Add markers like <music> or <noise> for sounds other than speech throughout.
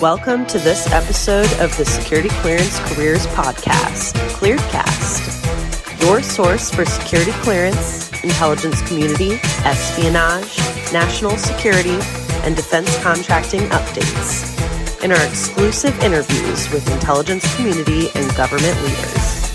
Welcome to this episode of the Security Clearance Careers Podcast, Clearedcast, your source for security clearance, intelligence community, espionage, national security, and defense contracting updates, and our exclusive interviews with intelligence community and government leaders.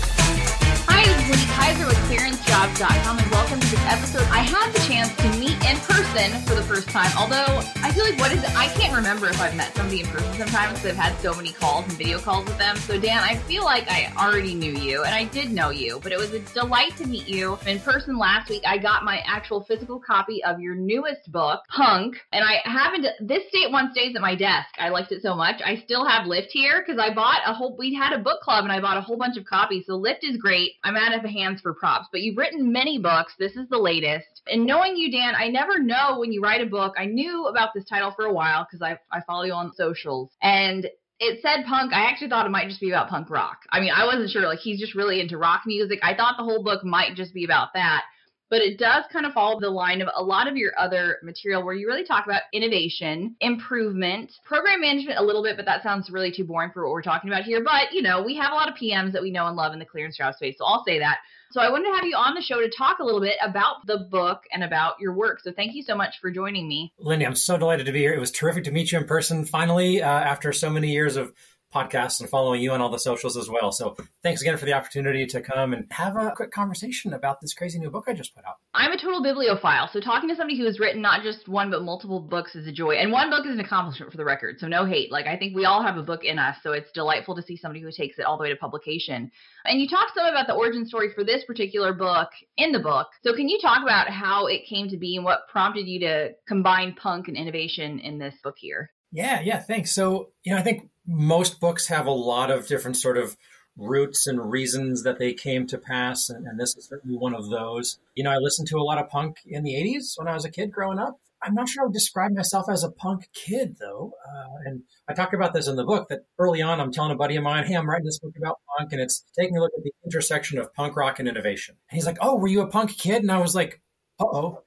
Hi, this is Lindy Kyzer with ClearanceJobs.com, and this episode. I had the chance to meet in person for the first time, although I feel like what is it? I can't remember if I've met somebody in person sometimes because I've had so many calls and video calls with them. So, Dan, I feel like I already knew you, and I did know you, but it was a delight to meet you in person last week. I got my actual physical copy of your newest book, Punk, and I happened to, this state one stays at my desk. I liked it so much. I still have Lift here because I bought a whole, we had a book club and I bought a whole bunch of copies. So, Lift is great. I'm out of hands for props, but you've written many books. This is the latest. And knowing you, Dan, I never know when you write a book. I knew about this title for a while because I, I follow you on socials. And it said punk. I actually thought it might just be about punk rock. I mean, I wasn't sure. Like, he's just really into rock music. I thought the whole book might just be about that. But it does kind of follow the line of a lot of your other material where you really talk about innovation, improvement, program management a little bit, but that sounds really too boring for what we're talking about here. But, you know, we have a lot of PMs that we know and love in the clearance job space. So I'll say that. So I wanted to have you on the show to talk a little bit about the book and about your work. So thank you so much for joining me. Lindy, I'm so delighted to be here. It was terrific to meet you in person finally uh, after so many years of podcasts and following you on all the socials as well. So thanks again for the opportunity to come and have a quick conversation about this crazy new book I just put out. I'm a total bibliophile, so talking to somebody who has written not just one but multiple books is a joy. And one book is an accomplishment for the record, so no hate. Like I think we all have a book in us, so it's delightful to see somebody who takes it all the way to publication. And you talked some about the origin story for this particular book in the book. So can you talk about how it came to be and what prompted you to combine punk and innovation in this book here? Yeah, yeah, thanks. So, you know, I think most books have a lot of different sort of roots and reasons that they came to pass, and, and, this is certainly one of those. You know, I listened to a lot of punk in the 80s when I was a kid growing up. I'm not sure I would describe myself as a punk kid, though. Uh, and I talk about this in the book that early on, I'm telling a buddy of mine, hey, I'm writing this book about punk, and it's taking a look at the intersection of punk rock and innovation. And he's like, oh, were you a punk kid? And I was like, uh oh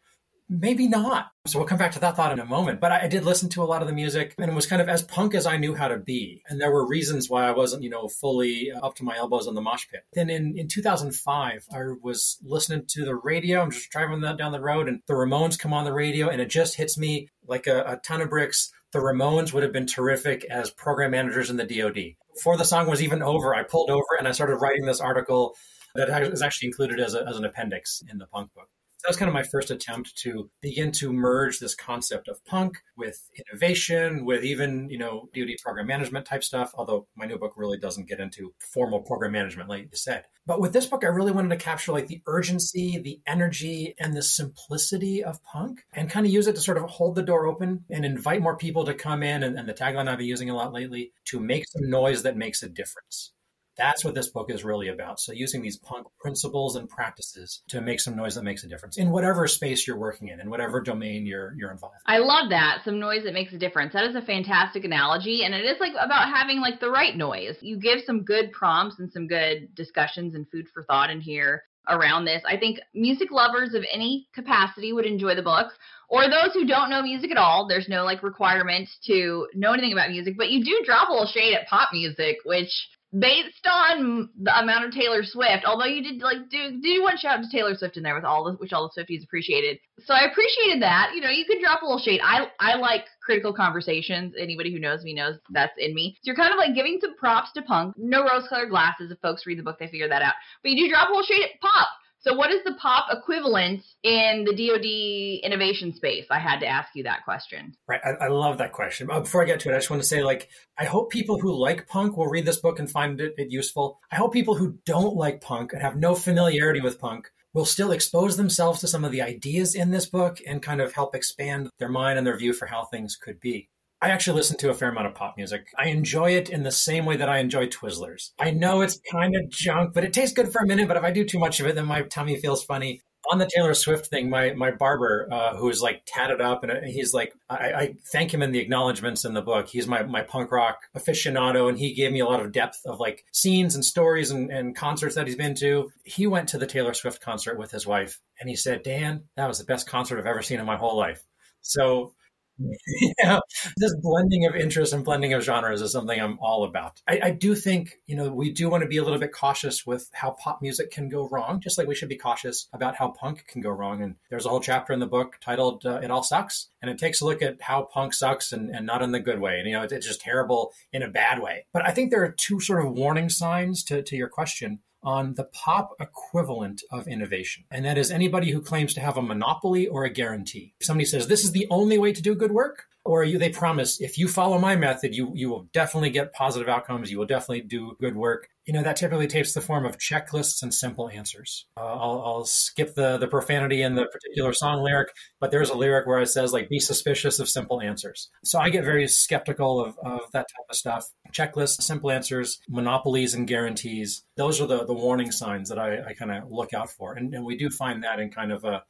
maybe not. So we'll come back to that thought in a moment. But I, did listen to a lot of the music and it was kind of as punk as I knew how to be. And there were reasons why I wasn't, you know, fully up to my elbows in the mosh pit. Then in, in 2005, I was listening to the radio. I'm just driving down the road and the Ramones come on the radio and it just hits me like a, a ton of bricks. The Ramones would have been terrific as program managers in the DoD. Before the song was even over, I pulled over and I started writing this article that is actually included as, a, as an appendix in the punk book that was kind of my first attempt to begin to merge this concept of punk with innovation, with even, you know, DoD program management type stuff, although my new book really doesn't get into formal program management, like you said. But with this book, I really wanted to capture like the urgency, the energy, and the simplicity of punk and kind of use it to sort of hold the door open and invite more people to come in. And, and the tagline I've been using a lot lately to make some noise that makes a difference. That's what this book is really about. So, using these punk principles and practices to make some noise that makes a difference in whatever space you're working in, in whatever domain you're you're involved. I love that. Some noise that makes a difference. That is a fantastic analogy, and it is like about having like the right noise. You give some good prompts and some good discussions and food for thought in here around this. I think music lovers of any capacity would enjoy the book. Or those who don't know music at all, there's no like requirement to know anything about music, but you do drop a little shade at pop music, which based on the amount of Taylor Swift, although you did like do do one shout out to Taylor Swift in there with all the which all the Swifties appreciated. So I appreciated that. You know, you could drop a little shade. I I like critical conversations. Anybody who knows me knows that's in me. So you're kind of like giving some props to punk. No rose colored glasses. If folks read the book, they figure that out. But you do drop a little shade at pop. So, what is the pop equivalent in the DoD innovation space? I had to ask you that question. Right, I, I love that question. Uh, before I get to it, I just want to say, like, I hope people who like punk will read this book and find it, it useful. I hope people who don't like punk and have no familiarity with punk will still expose themselves to some of the ideas in this book and kind of help expand their mind and their view for how things could be. I actually listen to a fair amount of pop music. I enjoy it in the same way that I enjoy Twizzlers. I know it's kind of junk, but it tastes good for a minute. But if I do too much of it, then my tummy feels funny. On the Taylor Swift thing, my my barber, uh, who is like tatted up, and he's like, I, I, thank him in the acknowledgments in the book. He's my my punk rock aficionado, and he gave me a lot of depth of like scenes and stories and, and concerts that he's been to. He went to the Taylor Swift concert with his wife, and he said, Dan, that was the best concert I've ever seen in my whole life. So <laughs> yeah, this blending of interests and blending of genres is something I'm all about. I, I, do think, you know, we do want to be a little bit cautious with how pop music can go wrong, just like we should be cautious about how punk can go wrong. And there's a whole chapter in the book titled uh, It All Sucks. And it takes a look at how punk sucks and, and not in the good way. And, you know, it's just terrible in a bad way. But I think there are two sort of warning signs to, to your question on the pop equivalent of innovation. And that is anybody who claims to have a monopoly or a guarantee. If somebody says this is the only way to do good work, or you, they promise if you follow my method, you you will definitely get positive outcomes. You will definitely do good work. You know that typically takes the form of checklists and simple answers. Uh, I'll, I'll skip the the profanity in the particular song lyric, but there's a lyric where it says like "be suspicious of simple answers." So I get very skeptical of, of that type of stuff. Checklists, simple answers, monopolies, and guarantees. Those are the the warning signs that I, I kind of look out for, and, and we do find that in kind of a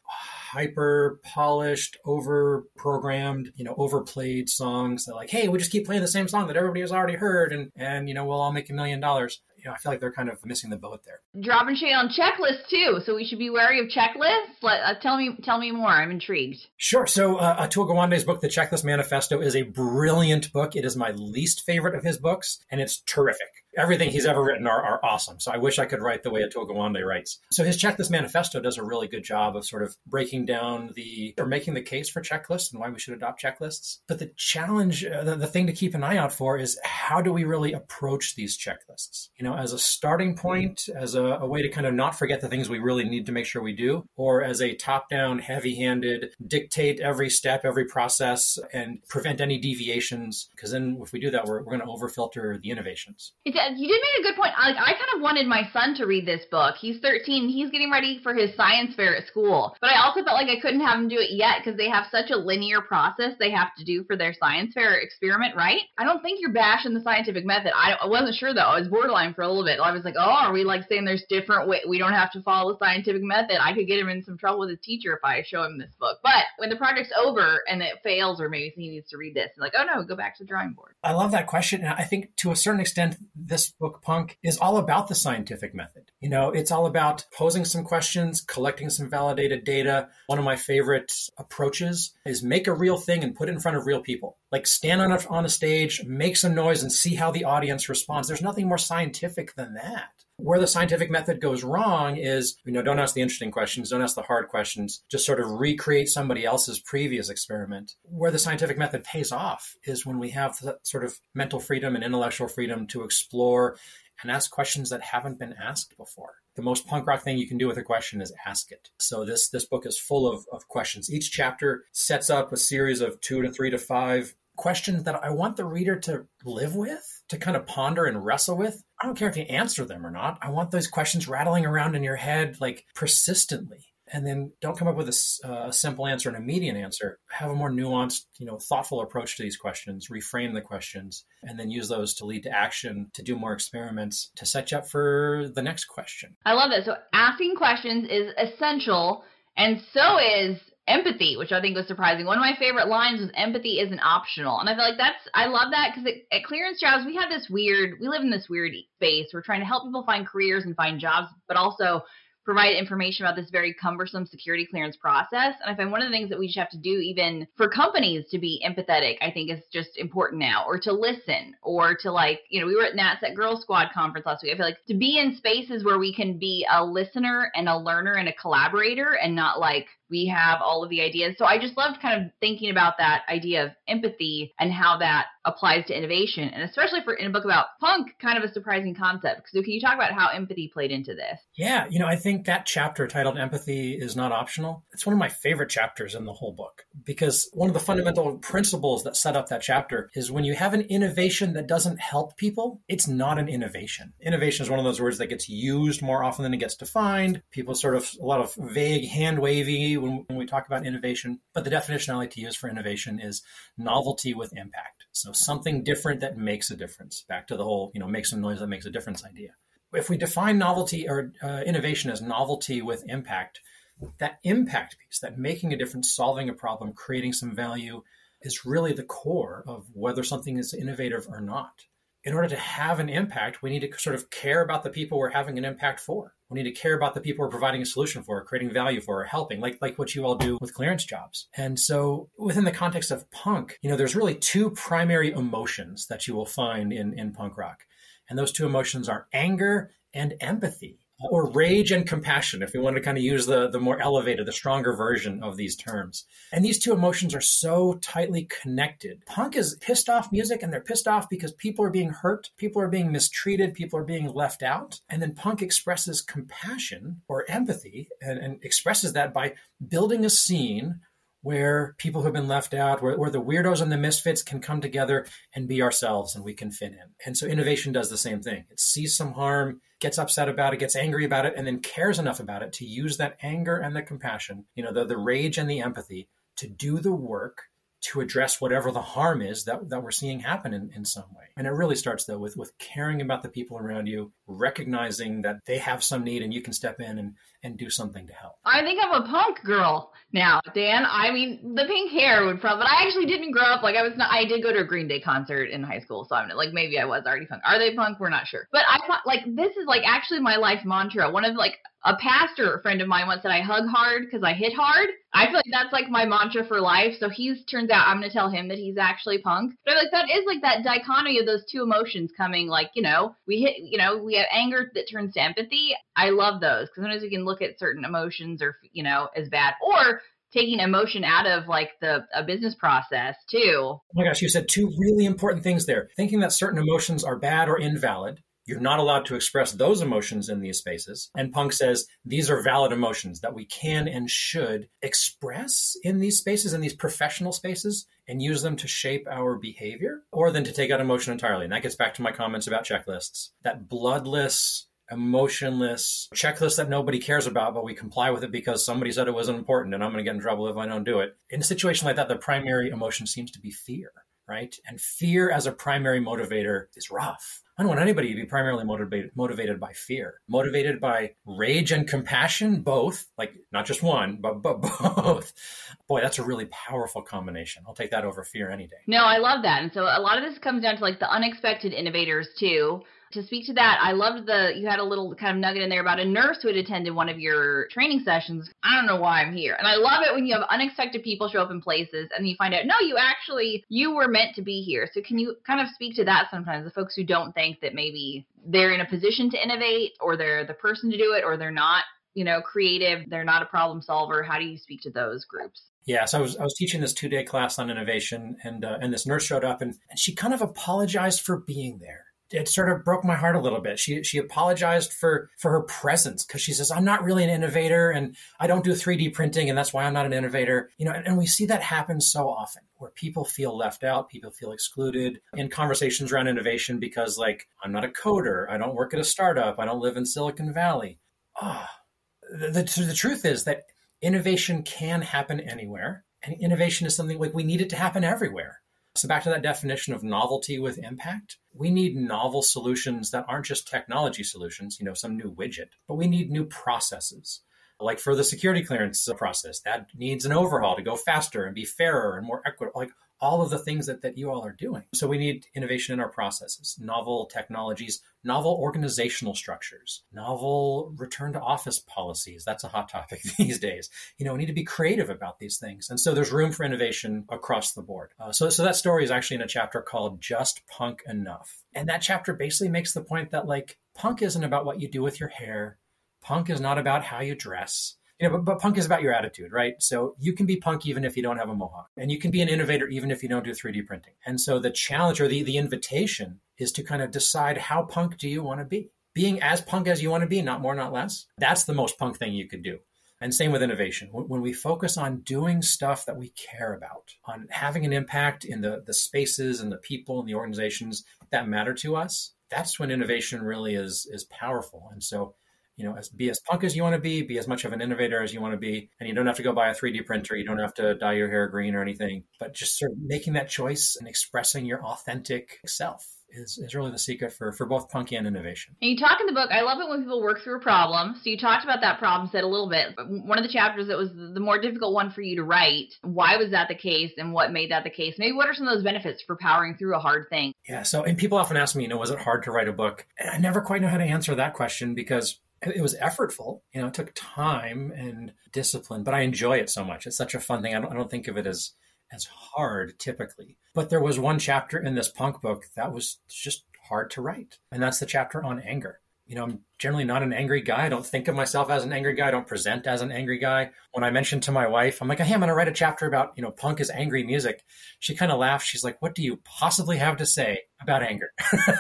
hyper polished, over programmed, you know, overplayed songs that like, hey, we just keep playing the same song that everybody has already heard and and you know, we'll all make a million dollars You know, I feel like they're kind of missing the boat there. Dropping shade on checklists too, so we should be wary of checklists. Let uh, tell me tell me more. I'm intrigued. Sure. So uh, Atul Gawande's book, The Checklist Manifesto, is a brilliant book. It is my least favorite of his books, and it's terrific. Everything he's ever written are, are awesome. So I wish I could write the way Atul Gawande writes. So his checklist manifesto does a really good job of sort of breaking down the or making the case for checklists and why we should adopt checklists. But the challenge, uh, the, the thing to keep an eye out for is how do we really approach these checklists? You know, as a starting point, as a, a, way to kind of not forget the things we really need to make sure we do, or as a top down, heavy handed, dictate every step, every process, and prevent any deviations. Because then if we do that, we're, we're going to overfilter the innovations. It's, you did make a good point. Like, I kind of wanted my son to read this book. He's 13. He's getting ready for his science fair at school. But I also felt like I couldn't have him do it yet because they have such a linear process they have to do for their science fair experiment, right? I don't think you're bashing the scientific method. I, I wasn't sure though. I was borderline for a little bit. I was like, oh, are we like saying there's different way? We don't have to follow the scientific method. I could get him in some trouble with his teacher if I show him this book. But when the project's over and it fails, or maybe he needs to read this, like, oh no, go back to the drawing board. I love that question. And I think to a certain extent, this book, Punk, is all about the scientific method. You know, it's all about posing some questions, collecting some validated data. One of my favorite approaches is make a real thing and put it in front of real people. Like stand on a, on a stage, make some noise, and see how the audience responds. There's nothing more scientific than that. Where the scientific method goes wrong is, you know, don't ask the interesting questions, don't ask the hard questions, just sort of recreate somebody else's previous experiment. Where the scientific method pays off is when we have sort of mental freedom and intellectual freedom to explore and ask questions that haven't been asked before. The most punk rock thing you can do with a question is ask it. So this this book is full of, of questions. Each chapter sets up a series of two to three to five questions that I want the reader to live with, to kind of ponder and wrestle with. I don't care if you answer them or not. I want those questions rattling around in your head like persistently. And then don't come up with a, uh, a simple answer and a median answer. Have a more nuanced, you know, thoughtful approach to these questions. Reframe the questions, and then use those to lead to action, to do more experiments, to set you up for the next question. I love that. So asking questions is essential, and so is empathy, which I think was surprising. One of my favorite lines was empathy isn't optional. And I feel like that's, I love that because at Clearance Jobs, we have this weird, we live in this weird space. We're trying to help people find careers and find jobs, but also provide information about this very cumbersome security clearance process. And I find one of the things that we just have to do, even for companies to be empathetic, I think is just important now, or to listen, or to like, you know, we were at NatSec Girl Squad conference last week. I feel like to be in spaces where we can be a listener and a learner and a collaborator and not like, we have all of the ideas. So I just loved kind of thinking about that idea of empathy and how that applies to innovation, and especially for in a book about punk, kind of a surprising concept. So can you talk about how empathy played into this? Yeah, you know, I think that chapter titled "Empathy is Not Optional" it's one of my favorite chapters in the whole book because one of the fundamental principles that set up that chapter is when you have an innovation that doesn't help people, it's not an innovation. Innovation is one of those words that gets used more often than it gets defined. People sort of a lot of vague hand wavy when, when we talk about innovation. But the definition I like to use for innovation is novelty with impact. So something different that makes a difference. Back to the whole, you know, make some noise that makes a difference idea. If we define novelty or uh, innovation as novelty with impact, that impact piece, that making a difference, solving a problem, creating some value, is really the core of whether something is innovative or not. In order to have an impact, we need to sort of care about the people we're having an impact for. We need to care about the people we're providing a solution for, creating value for, or helping, like like what you all do with clearance jobs. And so, within the context of punk, you know, there's really two primary emotions that you will find in in punk rock, and those two emotions are anger and empathy or rage and compassion, if we want to kind of use the, the more elevated, the stronger version of these terms. And these two emotions are so tightly connected. Punk is pissed off music, and they're pissed off because people are being hurt, people are being mistreated, people are being left out. And then punk expresses compassion or empathy and, and expresses that by building a scene where people who have been left out, where, where, the weirdos and the misfits can come together and be ourselves and we can fit in. And so innovation does the same thing. It sees some harm, gets upset about it, gets angry about it, and then cares enough about it to use that anger and the compassion, you know, the, the rage and the empathy to do the work to address whatever the harm is that, that we're seeing happen in, in some way. And it really starts though with, with caring about the people around you, recognizing that they have some need and you can step in and, and do something to help. I think I'm a punk girl now, Dan. I mean, the pink hair would probably, but I actually didn't grow up like I was not, I did go to a Green Day concert in high school. So I'm like, maybe I was already punk. Are they punk? We're not sure. But I thought like, this is like actually my life mantra. One of like, a pastor friend of mine once said I hug hard because I hit hard. I feel like that's like my mantra for life. So he's turns out I'm gonna tell him that he's actually punk. But I'm like that is like that dichotomy of those two emotions coming. Like you know we hit you know we anger that turns to empathy. I love those because sometimes we can look at certain emotions or you know as bad or taking emotion out of like the a business process too. Oh my gosh, you said two really important things there. Thinking that certain emotions are bad or invalid you're not allowed to express those emotions in these spaces. And Punk says these are valid emotions that we can and should express in these spaces, in these professional spaces, and use them to shape our behavior, or then to take out emotion entirely. And that gets back to my comments about checklists. That bloodless, emotionless checklist that nobody cares about, but we comply with it because somebody said it wasn't important and I'm going to get in trouble if I don't do it. In a situation like that, the primary emotion seems to be fear, right? And fear as a primary motivator is rough. I don't want anybody to be primarily motivated motivated by fear, motivated by rage and compassion, both, like not just one, but but <laughs> both. Boy, that's a really powerful combination. I'll take that over fear any day. No, I love that. And so a lot of this comes down to like the unexpected innovators too to speak to that, I loved the you had a little kind of nugget in there about a nurse who had attended one of your training sessions. I don't know why I'm here. And I love it when you have unexpected people show up in places and you find out, no, you actually you were meant to be here. So can you kind of speak to that sometimes, the folks who don't think that maybe they're in a position to innovate or they're the person to do it or they're not you know, creative, they're not a problem solver. How do you speak to those groups? Yeah, so I was I was teaching this two day class on innovation, and uh, and this nurse showed up, and and she kind of apologized for being there it sort of broke my heart a little bit. She she apologized for for her presence because she says I'm not really an innovator and I don't do 3D printing and that's why I'm not an innovator. You know, and, and we see that happen so often where people feel left out, people feel excluded in conversations around innovation because like I'm not a coder, I don't work at a startup, I don't live in Silicon Valley. Ah, oh, the, the the truth is that innovation can happen anywhere, and innovation is something like we need it to happen everywhere. So, back to that definition of novelty with impact, we need novel solutions that aren't just technology solutions, you know, some new widget, but we need new processes. Like for the security clearance process, that needs an overhaul to go faster and be fairer and more equitable. Like all of the things that, that you all are doing. So we need innovation in our processes, novel technologies, novel organizational structures, novel return to office policies. That's a hot topic <laughs> these days. You know, we need to be creative about these things. And so there's room for innovation across the board. Uh, so, so that story is actually in a chapter called Just Punk Enough. And that chapter basically makes the point that like punk isn't about what you do with your hair. Punk is not about how you dress you know, but, but punk is about your attitude, right? So you can be punk even if you don't have a mohawk, and you can be an innovator even if you don't do 3D printing. And so the challenge or the, the invitation is to kind of decide how punk do you want to be? Being as punk as you want to be, not more, not less. That's the most punk thing you could do. And same with innovation. When we focus on doing stuff that we care about, on having an impact in the, the spaces and the people and the organizations that matter to us, that's when innovation really is is powerful. And so you know, as, be as punk as you want to be, be as much of an innovator as you want to be. And you don't have to go buy a 3D printer. You don't have to dye your hair green or anything, but just sort of making that choice and expressing your authentic self is, is really the secret for, for both punk and innovation. And you talk in the book, I love it when people work through a problem. So you talked about that problem set a little bit. One of the chapters that was the more difficult one for you to write. Why was that the case and what made that the case? Maybe what are some of those benefits for powering through a hard thing? Yeah. So, and people often ask me, you know, was it hard to write a book? And I never quite know how to answer that question because it was effortful. You know, it took time and discipline, but I enjoy it so much. It's such a fun thing. I don't, I don't think of it as as hard typically. But there was one chapter in this punk book that was just hard to write, and that's the chapter on anger you know, I'm generally not an angry guy. I don't think of myself as an angry guy. I don't present as an angry guy. When I mentioned to my wife, I'm like, hey, I'm going to write a chapter about, you know, punk is angry music. She kind of laughs. She's like, what do you possibly have to say about anger?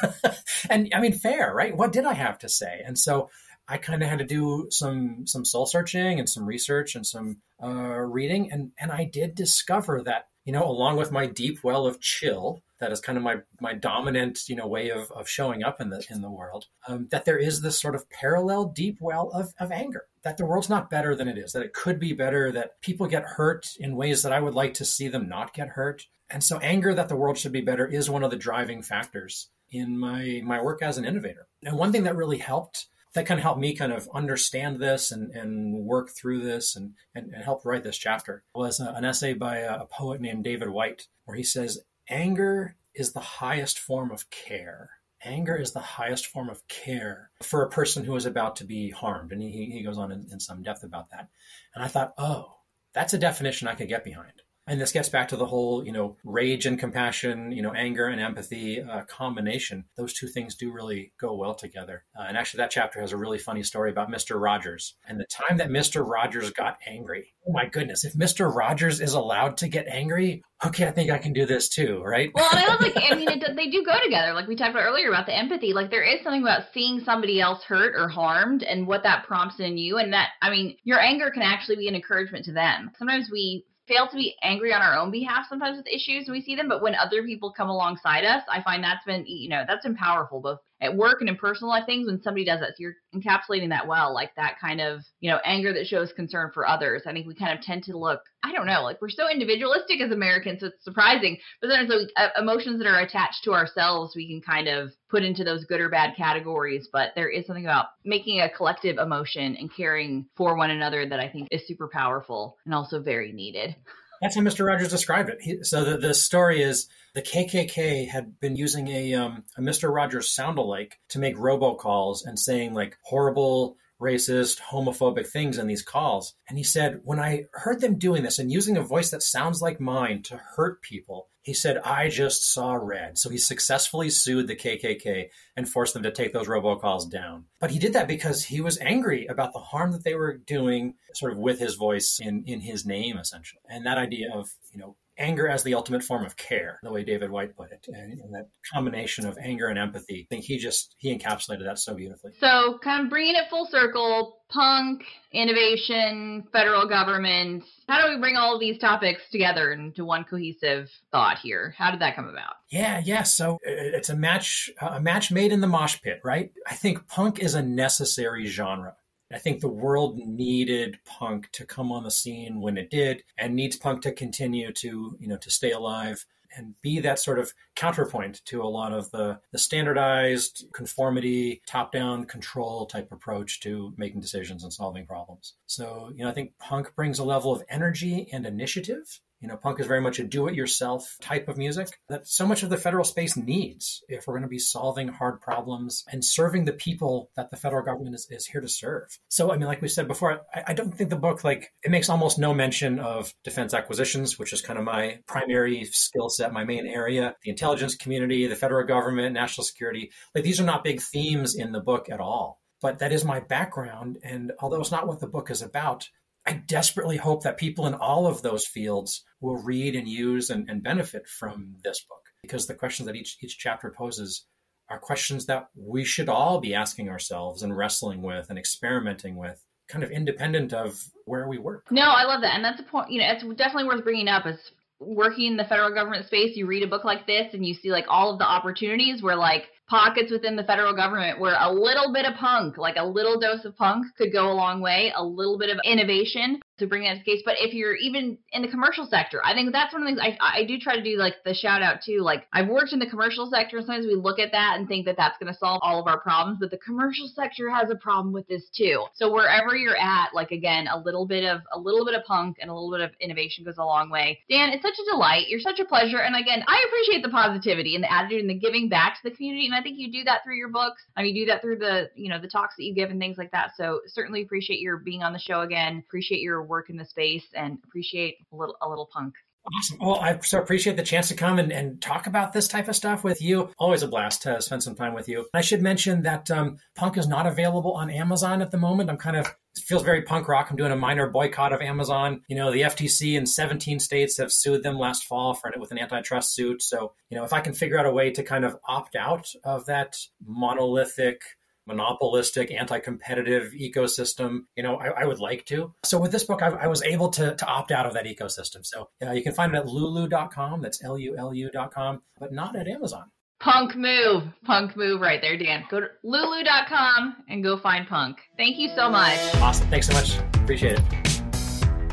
<laughs> and I mean, fair, right? What did I have to say? And so I kind of had to do some some soul searching and some research and some uh, reading, and and I did discover that you know, along with my deep well of chill, that is kind of my my dominant you know way of, of showing up in the in the world um, that there is this sort of parallel deep well of, of anger that the world's not better than it is that it could be better that people get hurt in ways that i would like to see them not get hurt and so anger that the world should be better is one of the driving factors in my my work as an innovator. And one thing that really helped that kind of helped me kind of understand this and, and work through this and, and, and help write this chapter was uh, an essay by a poet named David Whyte, where he says, anger is the highest form of care. Anger is the highest form of care for a person who is about to be harmed. And he, he goes on in, in some depth about that. And I thought, oh, that's a definition I could get behind. And this gets back to the whole, you know, rage and compassion, you know, anger and empathy uh, combination. Those two things do really go well together. Uh, and actually, that chapter has a really funny story about Mr. Rogers and the time that Mr. Rogers got angry. Oh my goodness! If Mr. Rogers is allowed to get angry, okay, I think I can do this too, right? Well, and I love like <laughs> I mean, it, they do go together. Like we talked about earlier about the empathy. Like there is something about seeing somebody else hurt or harmed and what that prompts in you, and that I mean, your anger can actually be an encouragement to them. Sometimes we fail to be angry on our own behalf sometimes with issues when we see them, but when other people come alongside us, I find that's been, you know, that's been powerful both at work and in personal life things when somebody does that. So you're encapsulating that well, like that kind of, you know, anger that shows concern for others. I think we kind of tend to look, I don't know, like we're so individualistic as Americans, so it's surprising. But then there's uh, emotions that are attached to ourselves, we can kind of put into those good or bad categories. But there is something about making a collective emotion and caring for one another that I think is super powerful and also very needed. That's how Mr. Rogers described it. He, so the, the story is the KKK had been using a, um, a Mr. Rogers sound alike to make robocalls and saying like horrible, racist, homophobic things in these calls. And he said, when I heard them doing this and using a voice that sounds like mine to hurt people, he said, I just saw red. So he successfully sued the KKK and forced them to take those robocalls down. But he did that because he was angry about the harm that they were doing, sort of with his voice in, in his name, essentially. And that idea of, you know, anger as the ultimate form of care, the way David Whyte put it, and, and, that combination of anger and empathy. I think he just he encapsulated that so beautifully. So, kind of bringing it full circle, punk, innovation, federal government. How do we bring all of these topics together into one cohesive thought here? How did that come about? Yeah, yeah. So uh, it's a match, a match made in the mosh pit, right? I think punk is a necessary genre. I think the world needed punk to come on the scene when it did, and needs punk to continue to, you know, to stay alive and be that sort of counterpoint to a lot of the, the standardized conformity, top down control type approach to making decisions and solving problems. So, you know, I think punk brings a level of energy and initiative you know, punk is very much a do it yourself type of music that so much of the federal space needs if we're going to be solving hard problems and serving the people that the federal government is, is here to serve. So, I mean, like we said before, I, I don't think the book, like, it makes almost no mention of defense acquisitions, which is kind of my primary skill set, my main area, the intelligence community, the federal government, national security. Like, these are not big themes in the book at all but that is my background. And although it's not what the book is about, I desperately hope that people in all of those fields will read and use and, and benefit from this book because the questions that each, each chapter poses are questions that we should all be asking ourselves and wrestling with and experimenting with kind of independent of where we work. No, I love that. And that's a point, you know, it's definitely worth bringing up as working in the federal government space, you read a book like this and you see like all of the opportunities where like pockets within the federal government where a little bit of punk, like a little dose of punk could go a long way, a little bit of innovation to bring that to case. But if you're even in the commercial sector, I think that's one of the things I, I do try to do like the shout out too. Like I've worked in the commercial sector. and Sometimes we look at that and think that that's going to solve all of our problems, but the commercial sector has a problem with this too. So wherever you're at, like again, a little bit of a little bit of punk and a little bit of innovation goes a long way. Dan, it's such a delight. You're such a pleasure. And again, I appreciate the positivity and the attitude and the giving back to the community. And I think you do that through your books. I mean, you do that through the, you know, the talks that you give and things like that. So certainly appreciate your being on the show again. Appreciate your work in the space and appreciate a little a little punk. Awesome. Well, I so appreciate the chance to come and, and talk about this type of stuff with you. Always a blast to spend some time with you. I should mention that um, Punk is not available on Amazon at the moment. I'm kind of feels very punk rock. I'm doing a minor boycott of Amazon. You know, the FTC in 17 states have sued them last fall for with an antitrust suit. So, you know, if I can figure out a way to kind of opt out of that monolithic monopolistic, anti-competitive ecosystem. You know, I, I, would like to. So with this book, I, I was able to, to, opt out of that ecosystem. So uh, you can find it at lulu.com. That's L-U-L-U.com, but not at Amazon. Punk move. Punk move right there, Dan. Go to lulu.com and go find punk. Thank you so much. Awesome. Thanks so much. Appreciate it.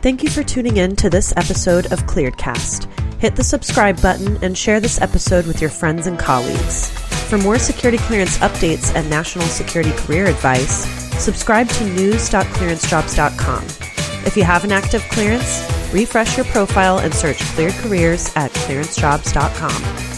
Thank you for tuning in to this episode of Clearedcast. Hit the subscribe button and share this episode with your friends and colleagues. For more security clearance updates and national security career advice, subscribe to news.clearancejobs.com. If you have an active clearance, refresh your profile and search cleared careers at clearancejobs.com.